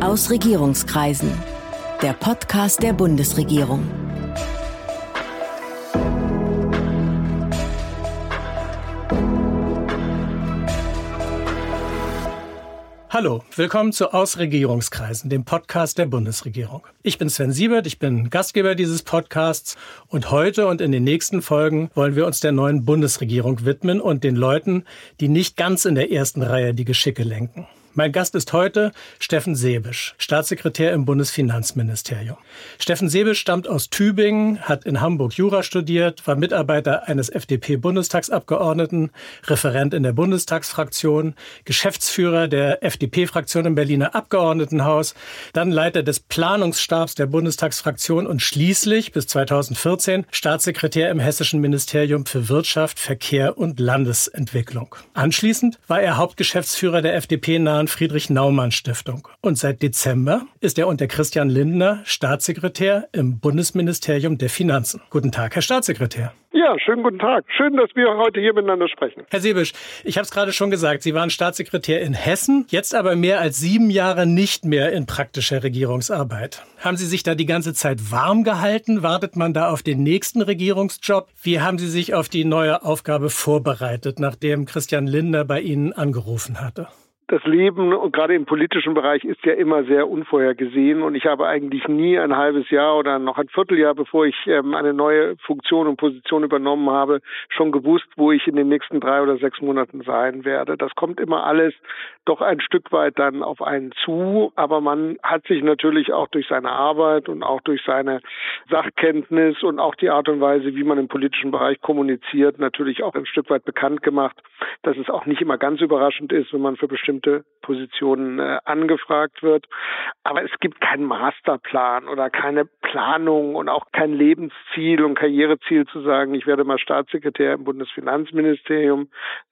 Aus Regierungskreisen. Der Podcast der Bundesregierung. Hallo, willkommen zu Ausregierungskreisen, dem Podcast der Bundesregierung. Ich bin Sven Siebert, ich bin Gastgeber dieses Podcasts und heute und in den nächsten Folgen wollen wir uns der neuen Bundesregierung widmen und den Leuten, die nicht ganz in der ersten Reihe die Geschicke lenken. Mein Gast ist heute Steffen Sebisch, Staatssekretär im Bundesfinanzministerium. Steffen Sebisch stammt aus Tübingen, hat in Hamburg Jura studiert, war Mitarbeiter eines FDP-Bundestagsabgeordneten, Referent in der Bundestagsfraktion, Geschäftsführer der FDP-Fraktion im Berliner Abgeordnetenhaus, dann Leiter des Planungsstabs der Bundestagsfraktion und schließlich bis 2014 Staatssekretär im Hessischen Ministerium für Wirtschaft, Verkehr und Landesentwicklung. Anschließend war er Hauptgeschäftsführer der FDP-nahen Johann Friedrich Naumann Stiftung. Und seit Dezember ist er unter Christian Lindner Staatssekretär im Bundesministerium der Finanzen. Guten Tag, Herr Staatssekretär. Ja, schönen guten Tag. Schön, dass wir heute hier miteinander sprechen. Herr Sebisch, ich habe es gerade schon gesagt, Sie waren Staatssekretär in Hessen, jetzt aber mehr als sieben Jahre nicht mehr in praktischer Regierungsarbeit. Haben Sie sich da die ganze Zeit warm gehalten? Wartet man da auf den nächsten Regierungsjob? Wie haben Sie sich auf die neue Aufgabe vorbereitet, nachdem Christian Lindner bei Ihnen angerufen hatte? Das Leben, und gerade im politischen Bereich, ist ja immer sehr unvorhergesehen. Und ich habe eigentlich nie ein halbes Jahr oder noch ein Vierteljahr, bevor ich ähm, eine neue Funktion und Position übernommen habe, schon gewusst, wo ich in den nächsten drei oder sechs Monaten sein werde. Das kommt immer alles doch ein Stück weit dann auf einen zu. Aber man hat sich natürlich auch durch seine Arbeit und auch durch seine Sachkenntnis und auch die Art und Weise, wie man im politischen Bereich kommuniziert, natürlich auch ein Stück weit bekannt gemacht, dass es auch nicht immer ganz überraschend ist, wenn man für bestimmte bestimmte Positionen äh, angefragt wird. Aber es gibt keinen Masterplan oder keine Planung und auch kein Lebensziel und Karriereziel zu sagen, ich werde mal Staatssekretär im Bundesfinanzministerium,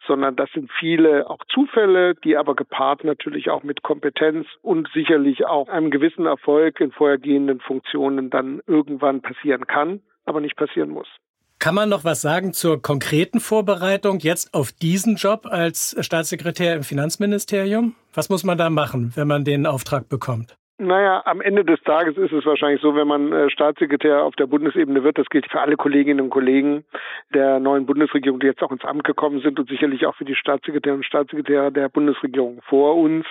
sondern das sind viele auch Zufälle, die aber gepaart natürlich auch mit Kompetenz und sicherlich auch einem gewissen Erfolg in vorhergehenden Funktionen dann irgendwann passieren kann, aber nicht passieren muss. Kann man noch was sagen zur konkreten Vorbereitung jetzt auf diesen Job als Staatssekretär im Finanzministerium? Was muss man da machen, wenn man den Auftrag bekommt? Naja, am Ende des Tages ist es wahrscheinlich so, wenn man äh, Staatssekretär auf der Bundesebene wird, das gilt für alle Kolleginnen und Kollegen der neuen Bundesregierung, die jetzt auch ins Amt gekommen sind und sicherlich auch für die Staatssekretärinnen und Staatssekretäre der Bundesregierung vor uns.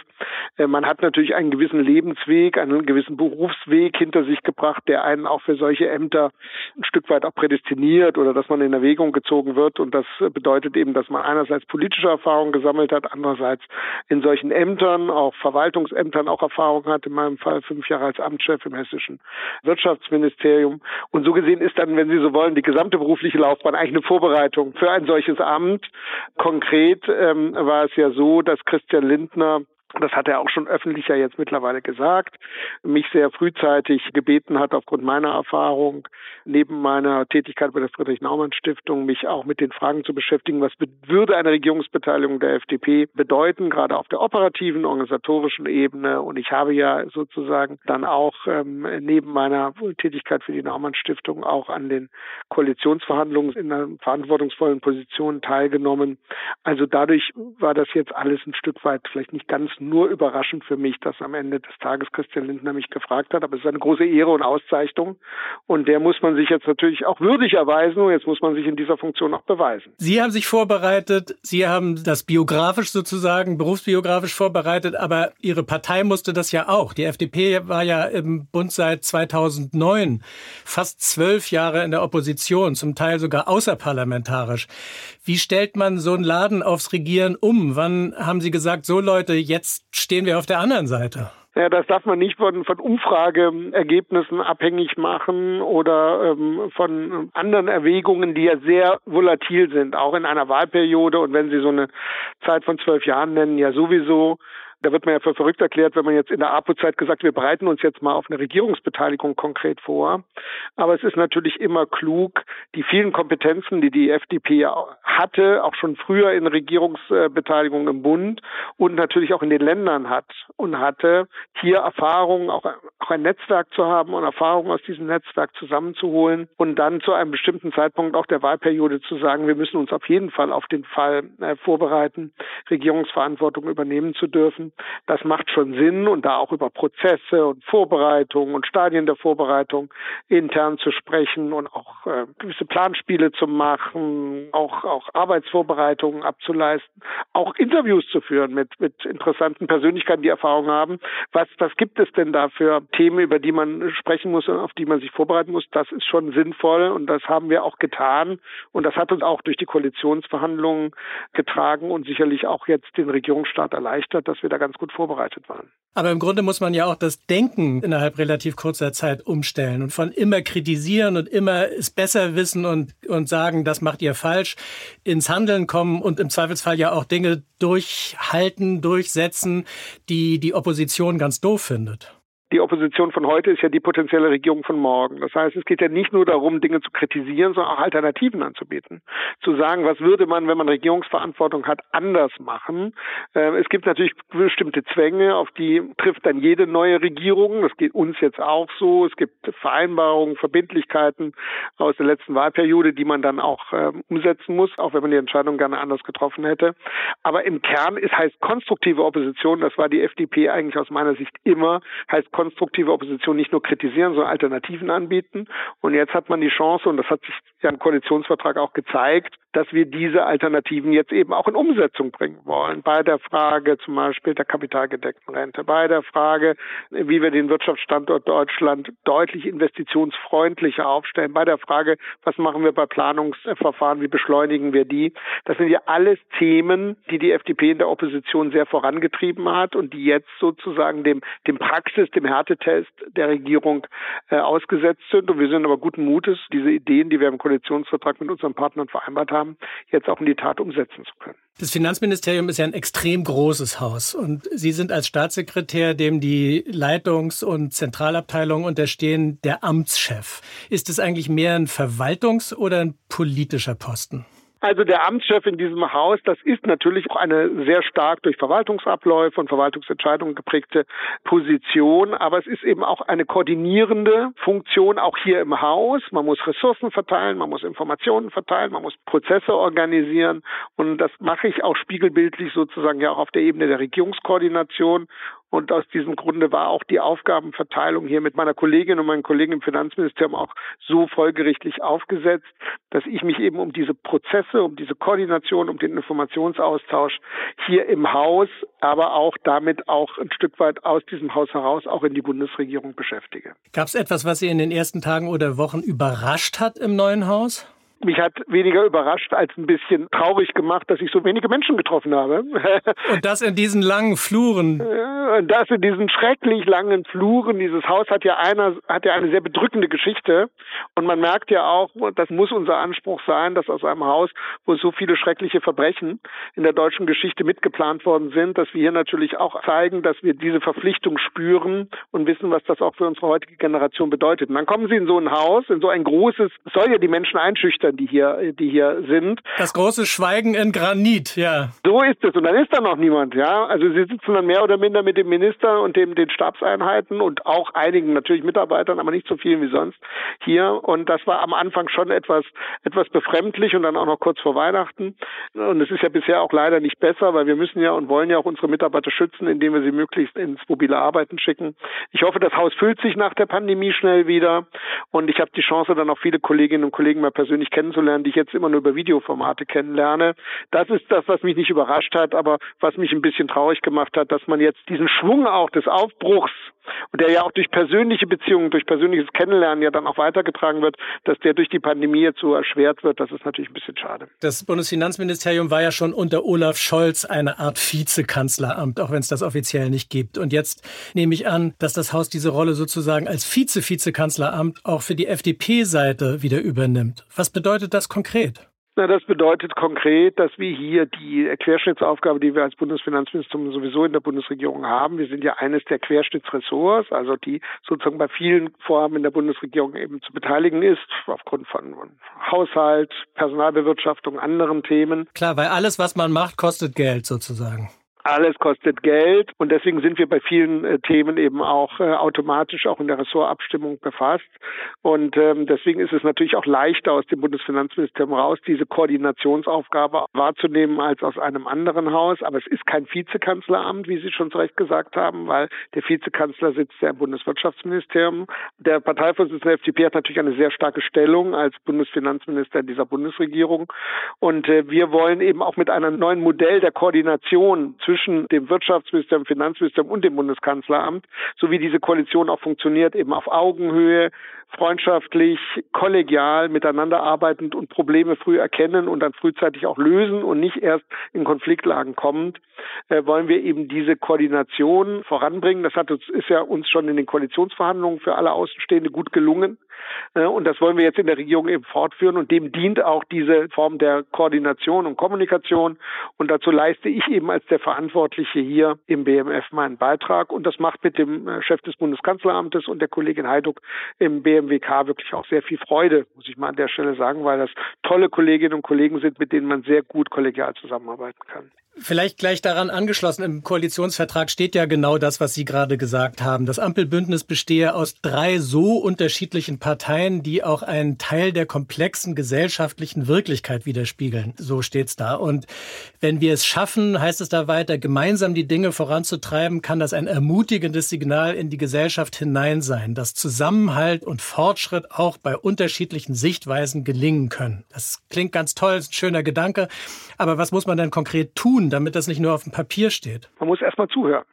Äh, man hat natürlich einen gewissen Lebensweg, einen gewissen Berufsweg hinter sich gebracht, der einen auch für solche Ämter ein Stück weit auch prädestiniert oder dass man in Erwägung gezogen wird. Und das bedeutet eben, dass man einerseits politische Erfahrung gesammelt hat, andererseits in solchen Ämtern, auch Verwaltungsämtern auch Erfahrung hat. In meinem meinem Fall fünf Jahre als Amtschef im hessischen Wirtschaftsministerium. Und so gesehen ist dann, wenn Sie so wollen, die gesamte berufliche Laufbahn eigentlich eine Vorbereitung für ein solches Amt. Konkret ähm, war es ja so, dass Christian Lindner das hat er auch schon öffentlich ja jetzt mittlerweile gesagt, mich sehr frühzeitig gebeten hat, aufgrund meiner Erfahrung, neben meiner Tätigkeit bei der Friedrich-Naumann-Stiftung, mich auch mit den Fragen zu beschäftigen, was würde eine Regierungsbeteiligung der FDP bedeuten, gerade auf der operativen, organisatorischen Ebene. Und ich habe ja sozusagen dann auch ähm, neben meiner Tätigkeit für die Naumann-Stiftung auch an den Koalitionsverhandlungen in einer verantwortungsvollen Position teilgenommen. Also dadurch war das jetzt alles ein Stück weit vielleicht nicht ganz nur überraschend für mich, dass am Ende des Tages Christian Lindner mich gefragt hat. Aber es ist eine große Ehre und Auszeichnung. Und der muss man sich jetzt natürlich auch würdig erweisen. Und jetzt muss man sich in dieser Funktion auch beweisen. Sie haben sich vorbereitet. Sie haben das biografisch sozusagen, berufsbiografisch vorbereitet. Aber Ihre Partei musste das ja auch. Die FDP war ja im Bund seit 2009 fast zwölf Jahre in der Opposition, zum Teil sogar außerparlamentarisch. Wie stellt man so einen Laden aufs Regieren um? Wann haben Sie gesagt, so Leute, jetzt stehen wir auf der anderen Seite. Ja, das darf man nicht von, von Umfrageergebnissen abhängig machen oder ähm, von anderen Erwägungen, die ja sehr volatil sind, auch in einer Wahlperiode. Und wenn Sie so eine Zeit von zwölf Jahren nennen, ja sowieso. Da wird man ja für verrückt erklärt, wenn man jetzt in der APO-Zeit gesagt, wir bereiten uns jetzt mal auf eine Regierungsbeteiligung konkret vor. Aber es ist natürlich immer klug, die vielen Kompetenzen, die die FDP hatte, auch schon früher in Regierungsbeteiligung im Bund und natürlich auch in den Ländern hat und hatte, hier Erfahrungen, auch, auch ein Netzwerk zu haben und Erfahrungen aus diesem Netzwerk zusammenzuholen und dann zu einem bestimmten Zeitpunkt auch der Wahlperiode zu sagen, wir müssen uns auf jeden Fall auf den Fall äh, vorbereiten, Regierungsverantwortung übernehmen zu dürfen. Das macht schon Sinn und da auch über Prozesse und Vorbereitungen und Stadien der Vorbereitung intern zu sprechen und auch äh, gewisse Planspiele zu machen, auch, auch Arbeitsvorbereitungen abzuleisten, auch Interviews zu führen mit, mit interessanten Persönlichkeiten, die Erfahrung haben. Was, was gibt es denn da für Themen, über die man sprechen muss und auf die man sich vorbereiten muss? Das ist schon sinnvoll und das haben wir auch getan und das hat uns auch durch die Koalitionsverhandlungen getragen und sicherlich auch jetzt den Regierungsstaat erleichtert, dass wir da ganz gut vorbereitet waren. Aber im Grunde muss man ja auch das Denken innerhalb relativ kurzer Zeit umstellen und von immer kritisieren und immer es besser wissen und, und sagen, das macht ihr falsch, ins Handeln kommen und im Zweifelsfall ja auch Dinge durchhalten, durchsetzen, die die Opposition ganz doof findet die Opposition von heute ist ja die potenzielle Regierung von morgen. Das heißt, es geht ja nicht nur darum, Dinge zu kritisieren, sondern auch Alternativen anzubieten. Zu sagen, was würde man, wenn man Regierungsverantwortung hat, anders machen. Ähm, es gibt natürlich bestimmte Zwänge, auf die trifft dann jede neue Regierung. Das geht uns jetzt auch so. Es gibt Vereinbarungen, Verbindlichkeiten aus der letzten Wahlperiode, die man dann auch ähm, umsetzen muss, auch wenn man die Entscheidung gerne anders getroffen hätte. Aber im Kern ist heißt konstruktive Opposition, das war die FDP eigentlich aus meiner Sicht immer, heißt konstruktive Opposition nicht nur kritisieren, sondern Alternativen anbieten. Und jetzt hat man die Chance, und das hat sich ja im Koalitionsvertrag auch gezeigt, dass wir diese Alternativen jetzt eben auch in Umsetzung bringen wollen. Bei der Frage zum Beispiel der kapitalgedeckten Rente, bei der Frage, wie wir den Wirtschaftsstandort Deutschland deutlich investitionsfreundlicher aufstellen, bei der Frage, was machen wir bei Planungsverfahren, wie beschleunigen wir die. Das sind ja alles Themen, die die FDP in der Opposition sehr vorangetrieben hat und die jetzt sozusagen dem, dem Praxis, dem Härtetest der Regierung äh, ausgesetzt sind. Und wir sind aber guten Mutes, diese Ideen, die wir im Koalitionsvertrag mit unseren Partnern vereinbart haben, haben, jetzt auch in die Tat umsetzen zu können. Das Finanzministerium ist ja ein extrem großes Haus und Sie sind als Staatssekretär, dem die Leitungs- und Zentralabteilung unterstehen, der Amtschef. Ist es eigentlich mehr ein Verwaltungs- oder ein politischer Posten? Also der Amtschef in diesem Haus, das ist natürlich auch eine sehr stark durch Verwaltungsabläufe und Verwaltungsentscheidungen geprägte Position, aber es ist eben auch eine koordinierende Funktion auch hier im Haus. Man muss Ressourcen verteilen, man muss Informationen verteilen, man muss Prozesse organisieren und das mache ich auch spiegelbildlich sozusagen ja auch auf der Ebene der Regierungskoordination und aus diesem Grunde war auch die Aufgabenverteilung hier mit meiner Kollegin und meinen Kollegen im Finanzministerium auch so folgerichtlich aufgesetzt, dass ich mich eben um diese Prozesse, um diese Koordination, um den Informationsaustausch hier im Haus, aber auch damit auch ein Stück weit aus diesem Haus heraus auch in die Bundesregierung beschäftige. Gab es etwas, was Sie in den ersten Tagen oder Wochen überrascht hat im neuen Haus? Mich hat weniger überrascht als ein bisschen traurig gemacht, dass ich so wenige Menschen getroffen habe. Und das in diesen langen Fluren. Und das in diesen schrecklich langen Fluren. Dieses Haus hat ja einer, hat ja eine sehr bedrückende Geschichte. Und man merkt ja auch, das muss unser Anspruch sein, dass aus einem Haus, wo so viele schreckliche Verbrechen in der deutschen Geschichte mitgeplant worden sind, dass wir hier natürlich auch zeigen, dass wir diese Verpflichtung spüren und wissen, was das auch für unsere heutige Generation bedeutet. Und dann kommen Sie in so ein Haus, in so ein großes, soll ja die Menschen einschüchtern, die hier, die hier sind. Das große Schweigen in Granit, ja. So ist es. Und dann ist da noch niemand, ja. Also sie sitzen dann mehr oder minder mit dem Minister und dem, den Stabseinheiten und auch einigen natürlich Mitarbeitern, aber nicht so vielen wie sonst hier. Und das war am Anfang schon etwas, etwas befremdlich und dann auch noch kurz vor Weihnachten. Und es ist ja bisher auch leider nicht besser, weil wir müssen ja und wollen ja auch unsere Mitarbeiter schützen, indem wir sie möglichst ins mobile Arbeiten schicken. Ich hoffe, das Haus füllt sich nach der Pandemie schnell wieder. Und ich habe die Chance, dann auch viele Kolleginnen und Kollegen mal persönlich kennenzulernen kennenzulernen, die ich jetzt immer nur über Videoformate kennenlerne. Das ist das, was mich nicht überrascht hat, aber was mich ein bisschen traurig gemacht hat, dass man jetzt diesen Schwung auch des Aufbruchs der ja auch durch persönliche Beziehungen, durch persönliches Kennenlernen ja dann auch weitergetragen wird, dass der durch die Pandemie jetzt so erschwert wird, das ist natürlich ein bisschen schade. Das Bundesfinanzministerium war ja schon unter Olaf Scholz eine Art Vizekanzleramt, auch wenn es das offiziell nicht gibt. Und jetzt nehme ich an, dass das Haus diese Rolle sozusagen als Vize-Vizekanzleramt auch für die FDP-Seite wieder übernimmt. Was bedeutet das konkret? Na, das bedeutet konkret, dass wir hier die Querschnittsaufgabe, die wir als Bundesfinanzministerium sowieso in der Bundesregierung haben, wir sind ja eines der Querschnittsressorts, also die sozusagen bei vielen Vorhaben in der Bundesregierung eben zu beteiligen ist, aufgrund von Haushalt, Personalbewirtschaftung, anderen Themen. Klar, weil alles, was man macht, kostet Geld sozusagen. Alles kostet Geld und deswegen sind wir bei vielen äh, Themen eben auch äh, automatisch auch in der Ressortabstimmung befasst. Und ähm, deswegen ist es natürlich auch leichter aus dem Bundesfinanzministerium raus, diese Koordinationsaufgabe wahrzunehmen als aus einem anderen Haus. Aber es ist kein Vizekanzleramt, wie Sie schon zu Recht gesagt haben, weil der Vizekanzler sitzt ja im Bundeswirtschaftsministerium. Der Parteivorsitzende der FDP hat natürlich eine sehr starke Stellung als Bundesfinanzminister in dieser Bundesregierung. Und äh, wir wollen eben auch mit einem neuen Modell der Koordination zwischen dem Wirtschaftsministerium, Finanzministerium und dem Bundeskanzleramt, so wie diese Koalition auch funktioniert, eben auf Augenhöhe, freundschaftlich, kollegial miteinander arbeitend und Probleme früh erkennen und dann frühzeitig auch lösen und nicht erst in Konfliktlagen kommend, äh, wollen wir eben diese Koordination voranbringen. Das hat uns, ist ja uns schon in den Koalitionsverhandlungen für alle Außenstehende gut gelungen. Äh, und das wollen wir jetzt in der Regierung eben fortführen. Und dem dient auch diese Form der Koordination und Kommunikation. Und dazu leiste ich eben als der Verantwortliche hier im BMF meinen Beitrag. Und das macht mit dem äh, Chef des Bundeskanzleramtes und der Kollegin Heiduk im BMWK wirklich auch sehr viel Freude, muss ich mal an der Stelle sagen, weil das tolle Kolleginnen und Kollegen sind, mit denen man sehr gut kollegial zusammenarbeiten kann. Vielleicht gleich daran angeschlossen, im Koalitionsvertrag steht ja genau das, was Sie gerade gesagt haben. Das Ampelbündnis bestehe aus drei so unterschiedlichen Parteien, die auch einen Teil der komplexen gesellschaftlichen Wirklichkeit widerspiegeln. So steht's da. Und wenn wir es schaffen, heißt es da weiter, gemeinsam die Dinge voranzutreiben, kann das ein ermutigendes Signal in die Gesellschaft hinein sein, dass Zusammenhalt und Fortschritt auch bei unterschiedlichen Sichtweisen gelingen können. Das klingt ganz toll, ist ein schöner Gedanke. Aber was muss man denn konkret tun? Tun, damit das nicht nur auf dem Papier steht? Man muss erstmal zuhören.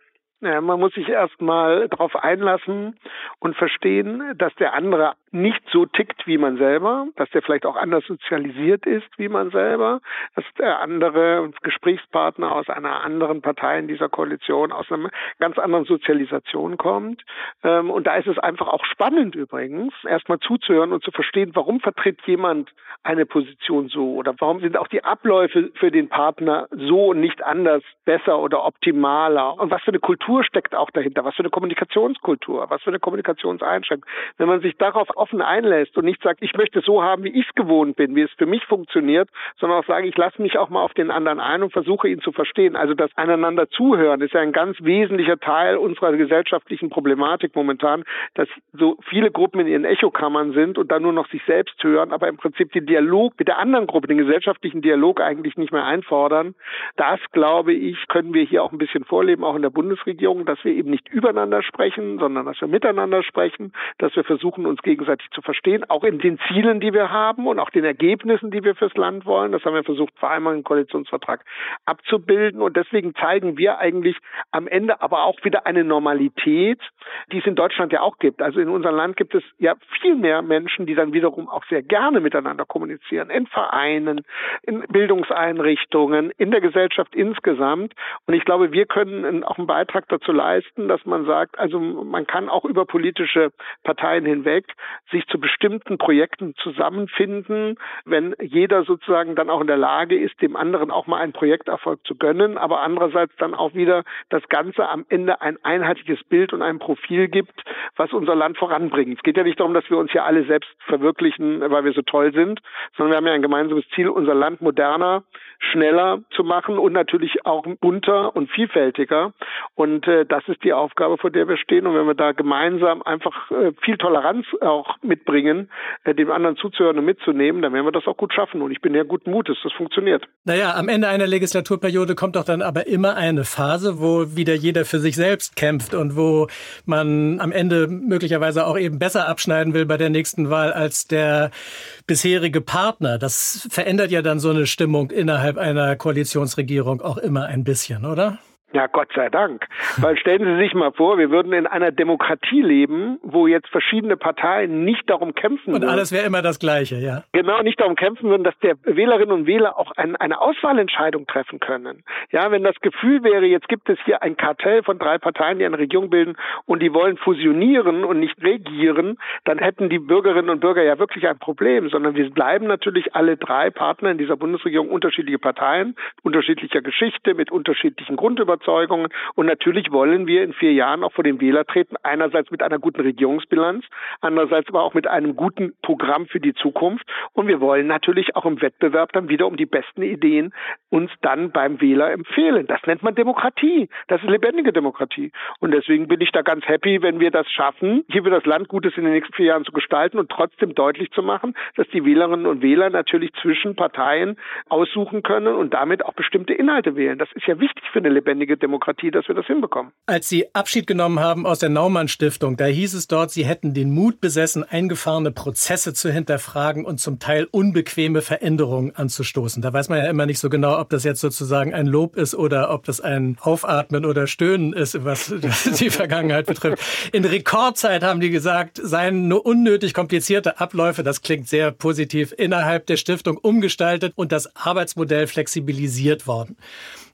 Man muss sich erstmal darauf einlassen und verstehen, dass der andere nicht so tickt wie man selber, dass der vielleicht auch anders sozialisiert ist wie man selber, dass der andere Gesprächspartner aus einer anderen Partei in dieser Koalition aus einer ganz anderen Sozialisation kommt. Ähm, und da ist es einfach auch spannend übrigens, erstmal zuzuhören und zu verstehen, warum vertritt jemand eine Position so oder warum sind auch die Abläufe für den Partner so und nicht anders, besser oder optimaler und was für eine Kultur steckt auch dahinter, was für eine Kommunikationskultur, was für eine Kommunikationseinstellung. Wenn man sich darauf offen einlässt und nicht sagt, ich möchte so haben, wie ich es gewohnt bin, wie es für mich funktioniert, sondern auch sagen, ich lasse mich auch mal auf den anderen ein und versuche ihn zu verstehen. Also das einander zuhören ist ja ein ganz wesentlicher Teil unserer gesellschaftlichen Problematik momentan, dass so viele Gruppen in ihren Echokammern sind und dann nur noch sich selbst hören, aber im Prinzip den Dialog mit der anderen Gruppe, den gesellschaftlichen Dialog eigentlich nicht mehr einfordern. Das, glaube ich, können wir hier auch ein bisschen vorleben, auch in der Bundesregierung, dass wir eben nicht übereinander sprechen, sondern dass wir miteinander sprechen, dass wir versuchen, uns gegenseitig gegenseitig zu verstehen, auch in den Zielen, die wir haben und auch den Ergebnissen, die wir fürs Land wollen. Das haben wir versucht, vor allem im Koalitionsvertrag abzubilden. Und deswegen zeigen wir eigentlich am Ende aber auch wieder eine Normalität, die es in Deutschland ja auch gibt. Also in unserem Land gibt es ja viel mehr Menschen, die dann wiederum auch sehr gerne miteinander kommunizieren, in Vereinen, in Bildungseinrichtungen, in der Gesellschaft insgesamt. Und ich glaube, wir können auch einen Beitrag dazu leisten, dass man sagt, also man kann auch über politische Parteien hinweg sich zu bestimmten Projekten zusammenfinden, wenn jeder sozusagen dann auch in der Lage ist, dem anderen auch mal einen Projekterfolg zu gönnen, aber andererseits dann auch wieder das Ganze am Ende ein einheitliches Bild und ein Profil gibt, was unser Land voranbringt. Es geht ja nicht darum, dass wir uns hier alle selbst verwirklichen, weil wir so toll sind, sondern wir haben ja ein gemeinsames Ziel, unser Land moderner, schneller zu machen und natürlich auch bunter und vielfältiger. Und äh, das ist die Aufgabe, vor der wir stehen. Und wenn wir da gemeinsam einfach äh, viel Toleranz auch mitbringen, äh, dem anderen zuzuhören und mitzunehmen, dann werden wir das auch gut schaffen. Und ich bin ja guten Mutes, das funktioniert. Naja, am Ende einer Legislaturperiode kommt doch dann aber immer eine Phase, wo wieder jeder für sich selbst kämpft und wo man am Ende möglicherweise auch eben besser abschneiden will bei der nächsten Wahl als der bisherige Partner. Das verändert ja dann so eine Stimmung innerhalb innerhalb einer Koalitionsregierung auch immer ein bisschen, oder? Ja, Gott sei Dank. Weil stellen Sie sich mal vor, wir würden in einer Demokratie leben, wo jetzt verschiedene Parteien nicht darum kämpfen Und alles wäre immer das Gleiche, ja. Genau, nicht darum kämpfen würden, dass der Wählerinnen und Wähler auch ein, eine Auswahlentscheidung treffen können. Ja, wenn das Gefühl wäre, jetzt gibt es hier ein Kartell von drei Parteien, die eine Regierung bilden und die wollen fusionieren und nicht regieren, dann hätten die Bürgerinnen und Bürger ja wirklich ein Problem, sondern wir bleiben natürlich alle drei Partner in dieser Bundesregierung unterschiedliche Parteien, unterschiedlicher Geschichte, mit unterschiedlichen Grundüberzeugungen Überzeugungen. Und natürlich wollen wir in vier Jahren auch vor den Wähler treten. Einerseits mit einer guten Regierungsbilanz, andererseits aber auch mit einem guten Programm für die Zukunft. Und wir wollen natürlich auch im Wettbewerb dann wieder um die besten Ideen uns dann beim Wähler empfehlen. Das nennt man Demokratie. Das ist lebendige Demokratie. Und deswegen bin ich da ganz happy, wenn wir das schaffen, hier für das Land Gutes in den nächsten vier Jahren zu gestalten und trotzdem deutlich zu machen, dass die Wählerinnen und Wähler natürlich zwischen Parteien aussuchen können und damit auch bestimmte Inhalte wählen. Das ist ja wichtig für eine lebendige Demokratie, dass wir das hinbekommen. Als Sie Abschied genommen haben aus der Naumann Stiftung, da hieß es dort, Sie hätten den Mut besessen, eingefahrene Prozesse zu hinterfragen und zum Teil unbequeme Veränderungen anzustoßen. Da weiß man ja immer nicht so genau, ob das jetzt sozusagen ein Lob ist oder ob das ein Aufatmen oder Stöhnen ist, was die Vergangenheit betrifft. In Rekordzeit haben die gesagt, seien nur unnötig komplizierte Abläufe, das klingt sehr positiv, innerhalb der Stiftung umgestaltet und das Arbeitsmodell flexibilisiert worden.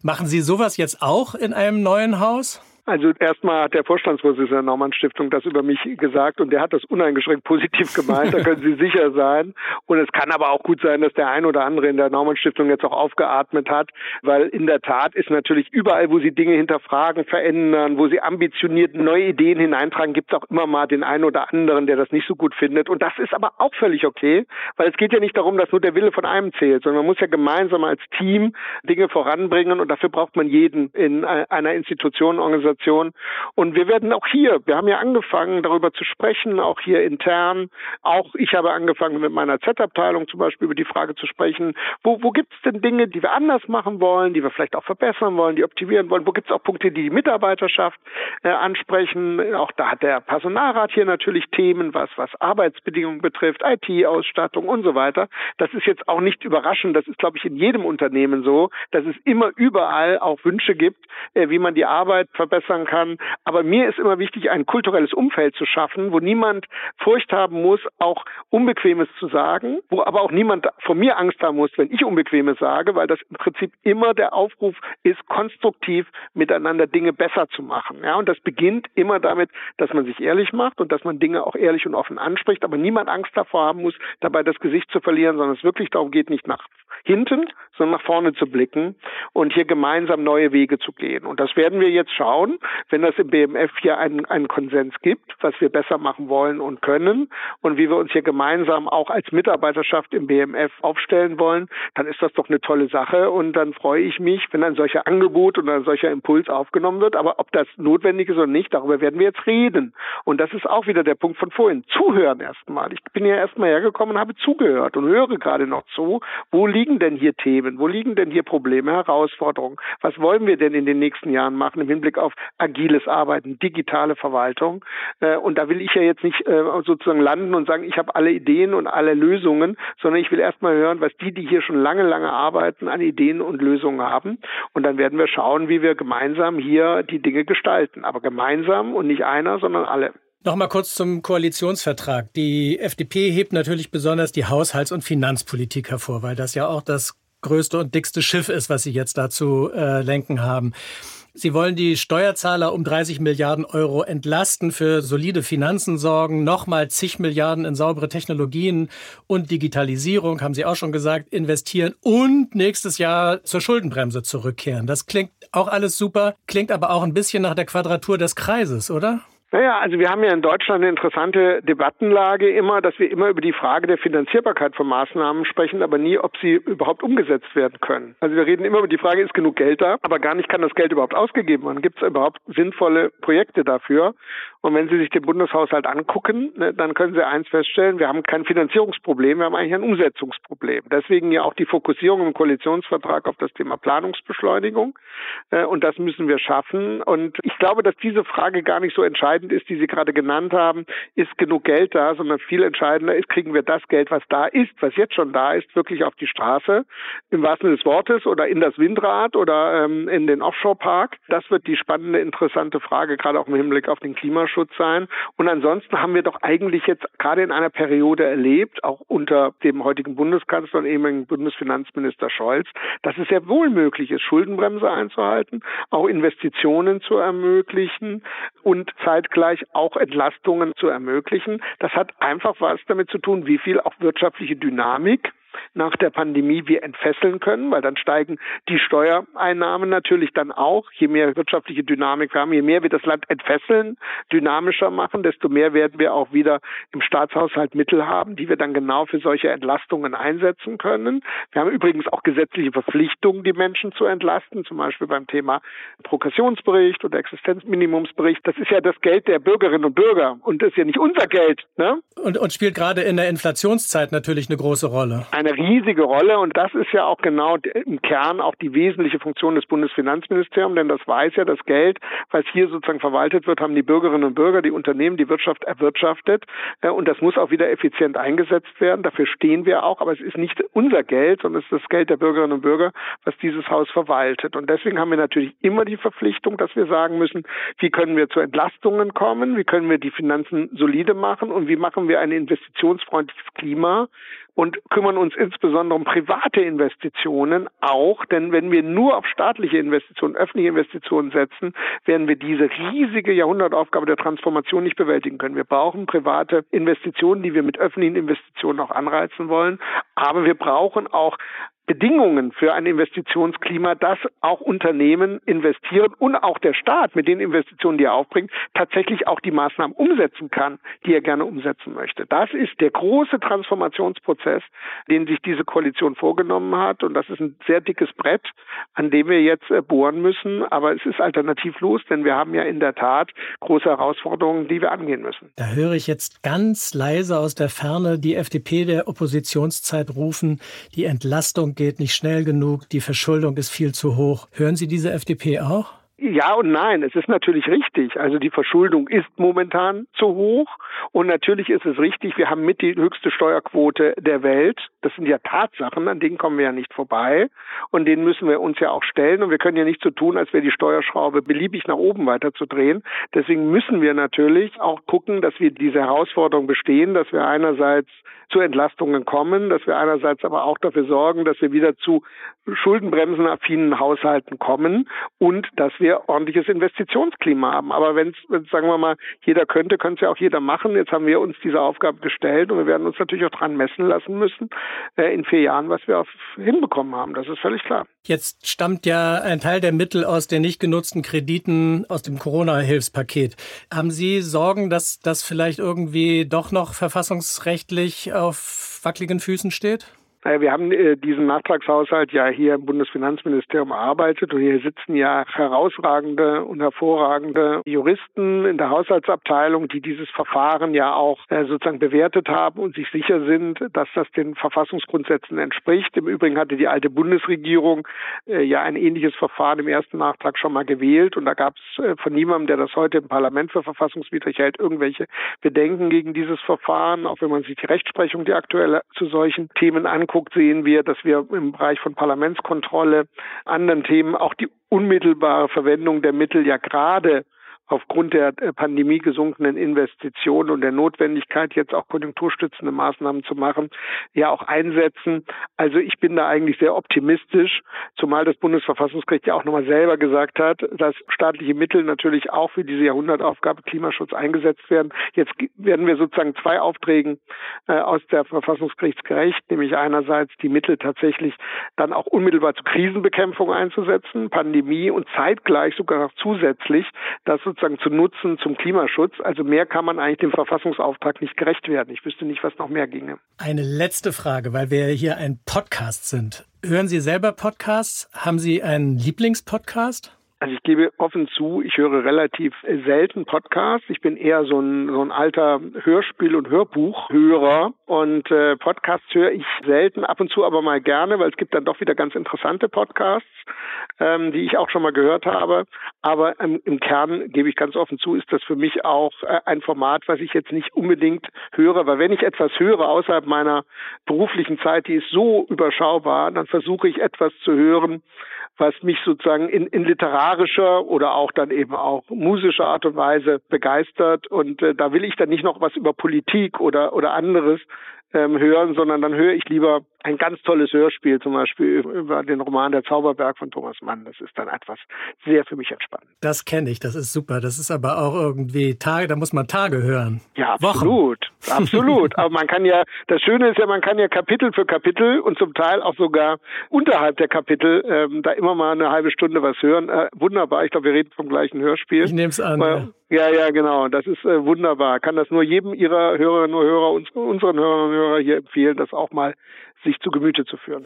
Machen Sie sowas jetzt auch in einem neuen Haus? Also erstmal hat der Vorstandsvorsitzende der Naumann Stiftung das über mich gesagt und der hat das uneingeschränkt positiv gemeint, da können Sie sicher sein. Und es kann aber auch gut sein, dass der ein oder andere in der Naumann Stiftung jetzt auch aufgeatmet hat, weil in der Tat ist natürlich überall, wo Sie Dinge hinterfragen, verändern, wo Sie ambitioniert neue Ideen hineintragen, gibt es auch immer mal den einen oder anderen, der das nicht so gut findet. Und das ist aber auch völlig okay, weil es geht ja nicht darum, dass nur der Wille von einem zählt, sondern man muss ja gemeinsam als Team Dinge voranbringen und dafür braucht man jeden in einer Institution, Organisation, Organisation. Und wir werden auch hier, wir haben ja angefangen, darüber zu sprechen, auch hier intern. Auch ich habe angefangen mit meiner Z-Abteilung zum Beispiel über die Frage zu sprechen, wo, wo gibt es denn Dinge, die wir anders machen wollen, die wir vielleicht auch verbessern wollen, die optimieren wollen? Wo gibt es auch Punkte, die die Mitarbeiterschaft äh, ansprechen? Auch da hat der Personalrat hier natürlich Themen, was, was Arbeitsbedingungen betrifft, IT-Ausstattung und so weiter. Das ist jetzt auch nicht überraschend. Das ist, glaube ich, in jedem Unternehmen so, dass es immer überall auch Wünsche gibt, äh, wie man die Arbeit verbessert verbessern kann. Aber mir ist immer wichtig, ein kulturelles Umfeld zu schaffen, wo niemand Furcht haben muss, auch Unbequemes zu sagen, wo aber auch niemand von mir Angst haben muss, wenn ich Unbequemes sage, weil das im Prinzip immer der Aufruf ist, konstruktiv miteinander Dinge besser zu machen. Ja, und das beginnt immer damit, dass man sich ehrlich macht und dass man Dinge auch ehrlich und offen anspricht, aber niemand Angst davor haben muss, dabei das Gesicht zu verlieren, sondern es wirklich darum geht, nicht nach hinten, sondern nach vorne zu blicken und hier gemeinsam neue Wege zu gehen. Und das werden wir jetzt schauen, wenn es im BMF hier einen, einen Konsens gibt, was wir besser machen wollen und können und wie wir uns hier gemeinsam auch als Mitarbeiterschaft im BMF aufstellen wollen, dann ist das doch eine tolle Sache und dann freue ich mich, wenn ein solcher Angebot und ein solcher Impuls aufgenommen wird. Aber ob das notwendig ist oder nicht, darüber werden wir jetzt reden. Und das ist auch wieder der Punkt von vorhin. Zuhören erstmal. Ich bin ja erstmal hergekommen und habe zugehört und höre gerade noch zu. Wo liegen denn hier Themen? Wo liegen denn hier Probleme, Herausforderungen? Was wollen wir denn in den nächsten Jahren machen im Hinblick auf agiles Arbeiten, digitale Verwaltung. Äh, und da will ich ja jetzt nicht äh, sozusagen landen und sagen, ich habe alle Ideen und alle Lösungen, sondern ich will erstmal hören, was die, die hier schon lange, lange arbeiten, an Ideen und Lösungen haben. Und dann werden wir schauen, wie wir gemeinsam hier die Dinge gestalten. Aber gemeinsam und nicht einer, sondern alle. Nochmal kurz zum Koalitionsvertrag. Die FDP hebt natürlich besonders die Haushalts- und Finanzpolitik hervor, weil das ja auch das größte und dickste Schiff ist, was Sie jetzt dazu äh, lenken haben. Sie wollen die Steuerzahler um 30 Milliarden Euro entlasten, für solide Finanzen sorgen, nochmal zig Milliarden in saubere Technologien und Digitalisierung, haben Sie auch schon gesagt, investieren und nächstes Jahr zur Schuldenbremse zurückkehren. Das klingt auch alles super, klingt aber auch ein bisschen nach der Quadratur des Kreises, oder? Naja, also wir haben ja in Deutschland eine interessante Debattenlage immer, dass wir immer über die Frage der Finanzierbarkeit von Maßnahmen sprechen, aber nie, ob sie überhaupt umgesetzt werden können. Also wir reden immer über die Frage, ist genug Geld da, aber gar nicht kann das Geld überhaupt ausgegeben werden. Gibt es überhaupt sinnvolle Projekte dafür? Und wenn Sie sich den Bundeshaushalt angucken, ne, dann können Sie eins feststellen, wir haben kein Finanzierungsproblem, wir haben eigentlich ein Umsetzungsproblem. Deswegen ja auch die Fokussierung im Koalitionsvertrag auf das Thema Planungsbeschleunigung. Äh, und das müssen wir schaffen. Und ich glaube, dass diese Frage gar nicht so entscheidend ist, die Sie gerade genannt haben, ist genug Geld da, sondern viel entscheidender ist, kriegen wir das Geld, was da ist, was jetzt schon da ist, wirklich auf die Straße, im wahrsten Sinne des Wortes, oder in das Windrad oder ähm, in den Offshore-Park. Das wird die spannende, interessante Frage, gerade auch im Hinblick auf den Klimaschutz. Sein. Und ansonsten haben wir doch eigentlich jetzt gerade in einer Periode erlebt, auch unter dem heutigen Bundeskanzler und ehemaligen Bundesfinanzminister Scholz, dass es sehr wohl möglich ist, Schuldenbremse einzuhalten, auch Investitionen zu ermöglichen und zeitgleich auch Entlastungen zu ermöglichen. Das hat einfach was damit zu tun, wie viel auch wirtschaftliche Dynamik nach der Pandemie wir entfesseln können, weil dann steigen die Steuereinnahmen natürlich dann auch. Je mehr wirtschaftliche Dynamik wir haben, je mehr wir das Land entfesseln, dynamischer machen, desto mehr werden wir auch wieder im Staatshaushalt Mittel haben, die wir dann genau für solche Entlastungen einsetzen können. Wir haben übrigens auch gesetzliche Verpflichtungen, die Menschen zu entlasten, zum Beispiel beim Thema Progressionsbericht oder Existenzminimumsbericht. Das ist ja das Geld der Bürgerinnen und Bürger und das ist ja nicht unser Geld. Ne? Und, und spielt gerade in der Inflationszeit natürlich eine große Rolle. Eine riesige Rolle. Und das ist ja auch genau im Kern auch die wesentliche Funktion des Bundesfinanzministeriums, denn das weiß ja das Geld, was hier sozusagen verwaltet wird, haben die Bürgerinnen und Bürger, die Unternehmen, die Wirtschaft erwirtschaftet. Äh, und das muss auch wieder effizient eingesetzt werden. Dafür stehen wir auch, aber es ist nicht unser Geld, sondern es ist das Geld der Bürgerinnen und Bürger, was dieses Haus verwaltet. Und deswegen haben wir natürlich immer die Verpflichtung, dass wir sagen müssen, wie können wir zu Entlastungen kommen, wie können wir die Finanzen solide machen? Und wie machen wir ein investitionsfreundliches Klima, und kümmern uns insbesondere um private Investitionen auch, denn wenn wir nur auf staatliche Investitionen, öffentliche Investitionen setzen, werden wir diese riesige Jahrhundertaufgabe der Transformation nicht bewältigen können. Wir brauchen private Investitionen, die wir mit öffentlichen Investitionen auch anreizen wollen, aber wir brauchen auch Bedingungen für ein Investitionsklima, dass auch Unternehmen investieren und auch der Staat mit den Investitionen, die er aufbringt, tatsächlich auch die Maßnahmen umsetzen kann, die er gerne umsetzen möchte. Das ist der große Transformationsprozess, den sich diese Koalition vorgenommen hat. Und das ist ein sehr dickes Brett, an dem wir jetzt äh, bohren müssen. Aber es ist alternativlos, denn wir haben ja in der Tat große Herausforderungen, die wir angehen müssen. Da höre ich jetzt ganz leise aus der Ferne die FDP der Oppositionszeit rufen, die Entlastung geht nicht schnell genug, die Verschuldung ist viel zu hoch. Hören Sie diese FDP auch? Ja und nein, es ist natürlich richtig. Also die Verschuldung ist momentan zu hoch und natürlich ist es richtig, wir haben mit die höchste Steuerquote der Welt. Das sind ja Tatsachen, an denen kommen wir ja nicht vorbei und denen müssen wir uns ja auch stellen und wir können ja nicht so tun, als wäre die Steuerschraube beliebig nach oben weiterzudrehen. Deswegen müssen wir natürlich auch gucken, dass wir diese Herausforderung bestehen, dass wir einerseits zu Entlastungen kommen, dass wir einerseits aber auch dafür sorgen, dass wir wieder zu schuldenbremsenaffinen Haushalten kommen und dass wir ordentliches Investitionsklima haben. Aber wenn es, sagen wir mal, jeder könnte, könnte es ja auch jeder machen. Jetzt haben wir uns diese Aufgabe gestellt und wir werden uns natürlich auch dran messen lassen müssen äh, in vier Jahren, was wir hinbekommen haben. Das ist völlig klar. Jetzt stammt ja ein Teil der Mittel aus den nicht genutzten Krediten aus dem Corona-Hilfspaket. Haben Sie Sorgen, dass das vielleicht irgendwie doch noch verfassungsrechtlich auf wackeligen Füßen steht? Naja, wir haben äh, diesen Nachtragshaushalt ja hier im Bundesfinanzministerium erarbeitet und hier sitzen ja herausragende und hervorragende Juristen in der Haushaltsabteilung, die dieses Verfahren ja auch äh, sozusagen bewertet haben und sich sicher sind, dass das den Verfassungsgrundsätzen entspricht. Im Übrigen hatte die alte Bundesregierung äh, ja ein ähnliches Verfahren im ersten Nachtrag schon mal gewählt und da gab es äh, von niemandem, der das heute im Parlament für verfassungswidrig hält, irgendwelche Bedenken gegen dieses Verfahren, auch wenn man sich die Rechtsprechung, die aktuell zu solchen Themen anguckt anguckt, sehen wir, dass wir im Bereich von Parlamentskontrolle, anderen Themen auch die unmittelbare Verwendung der Mittel ja gerade aufgrund der Pandemie gesunkenen Investitionen und der Notwendigkeit, jetzt auch konjunkturstützende Maßnahmen zu machen, ja auch einsetzen. Also ich bin da eigentlich sehr optimistisch, zumal das Bundesverfassungsgericht ja auch nochmal selber gesagt hat, dass staatliche Mittel natürlich auch für diese Jahrhundertaufgabe Klimaschutz eingesetzt werden. Jetzt werden wir sozusagen zwei Aufträgen äh, aus der Verfassungsgerichtsgerecht, nämlich einerseits die Mittel tatsächlich dann auch unmittelbar zur Krisenbekämpfung einzusetzen, Pandemie und zeitgleich sogar noch zusätzlich, dass sozusagen zu nutzen zum Klimaschutz. Also mehr kann man eigentlich dem Verfassungsauftrag nicht gerecht werden. Ich wüsste nicht, was noch mehr ginge. Eine letzte Frage, weil wir hier ein Podcast sind. Hören Sie selber Podcasts? Haben Sie einen Lieblingspodcast? Also ich gebe offen zu, ich höre relativ selten Podcasts. Ich bin eher so ein, so ein alter Hörspiel- und Hörbuchhörer und äh, Podcasts höre ich selten, ab und zu aber mal gerne, weil es gibt dann doch wieder ganz interessante Podcasts, ähm, die ich auch schon mal gehört habe. Aber ähm, im Kern gebe ich ganz offen zu, ist das für mich auch äh, ein Format, was ich jetzt nicht unbedingt höre, weil wenn ich etwas höre außerhalb meiner beruflichen Zeit, die ist so überschaubar, dann versuche ich etwas zu hören, was mich sozusagen in, in literarischer oder auch dann eben auch musischer Art und Weise begeistert. Und äh, da will ich dann nicht noch was über Politik oder, oder anderes ähm, hören, sondern dann höre ich lieber ein ganz tolles Hörspiel, zum Beispiel über den Roman Der Zauberberg von Thomas Mann. Das ist dann etwas sehr für mich entspannend. Das kenne ich, das ist super. Das ist aber auch irgendwie Tage, da muss man Tage hören. Ja, absolut. Absolut. Aber man kann ja, das Schöne ist ja, man kann ja Kapitel für Kapitel und zum Teil auch sogar unterhalb der Kapitel ähm, da immer mal eine halbe Stunde was hören. Äh, wunderbar. Ich glaube, wir reden vom gleichen Hörspiel. Ich nehme es an. Äh, ja. ja, genau. Das ist äh, wunderbar. Kann das nur jedem Ihrer Hörerinnen und Hörer, uns, unseren Hörerinnen und Hörer hier empfehlen, das auch mal sich zu Gemüte zu führen.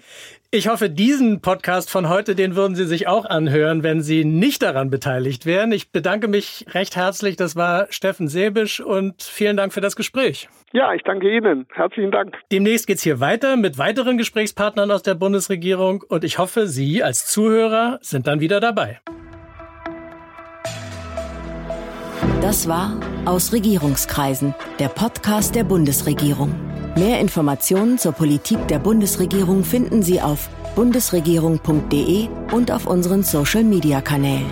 Ich hoffe, diesen Podcast von heute, den würden Sie sich auch anhören, wenn Sie nicht daran beteiligt wären. Ich bedanke mich recht herzlich. Das war Steffen Sebisch und vielen Dank für das Gespräch. Ja, ich danke Ihnen. Herzlichen Dank. Demnächst geht es hier weiter mit weiteren Gesprächspartnern aus der Bundesregierung und ich hoffe, Sie als Zuhörer sind dann wieder dabei. Das war Aus Regierungskreisen, der Podcast der Bundesregierung. Mehr Informationen zur Politik der Bundesregierung finden Sie auf bundesregierung.de und auf unseren Social-Media-Kanälen.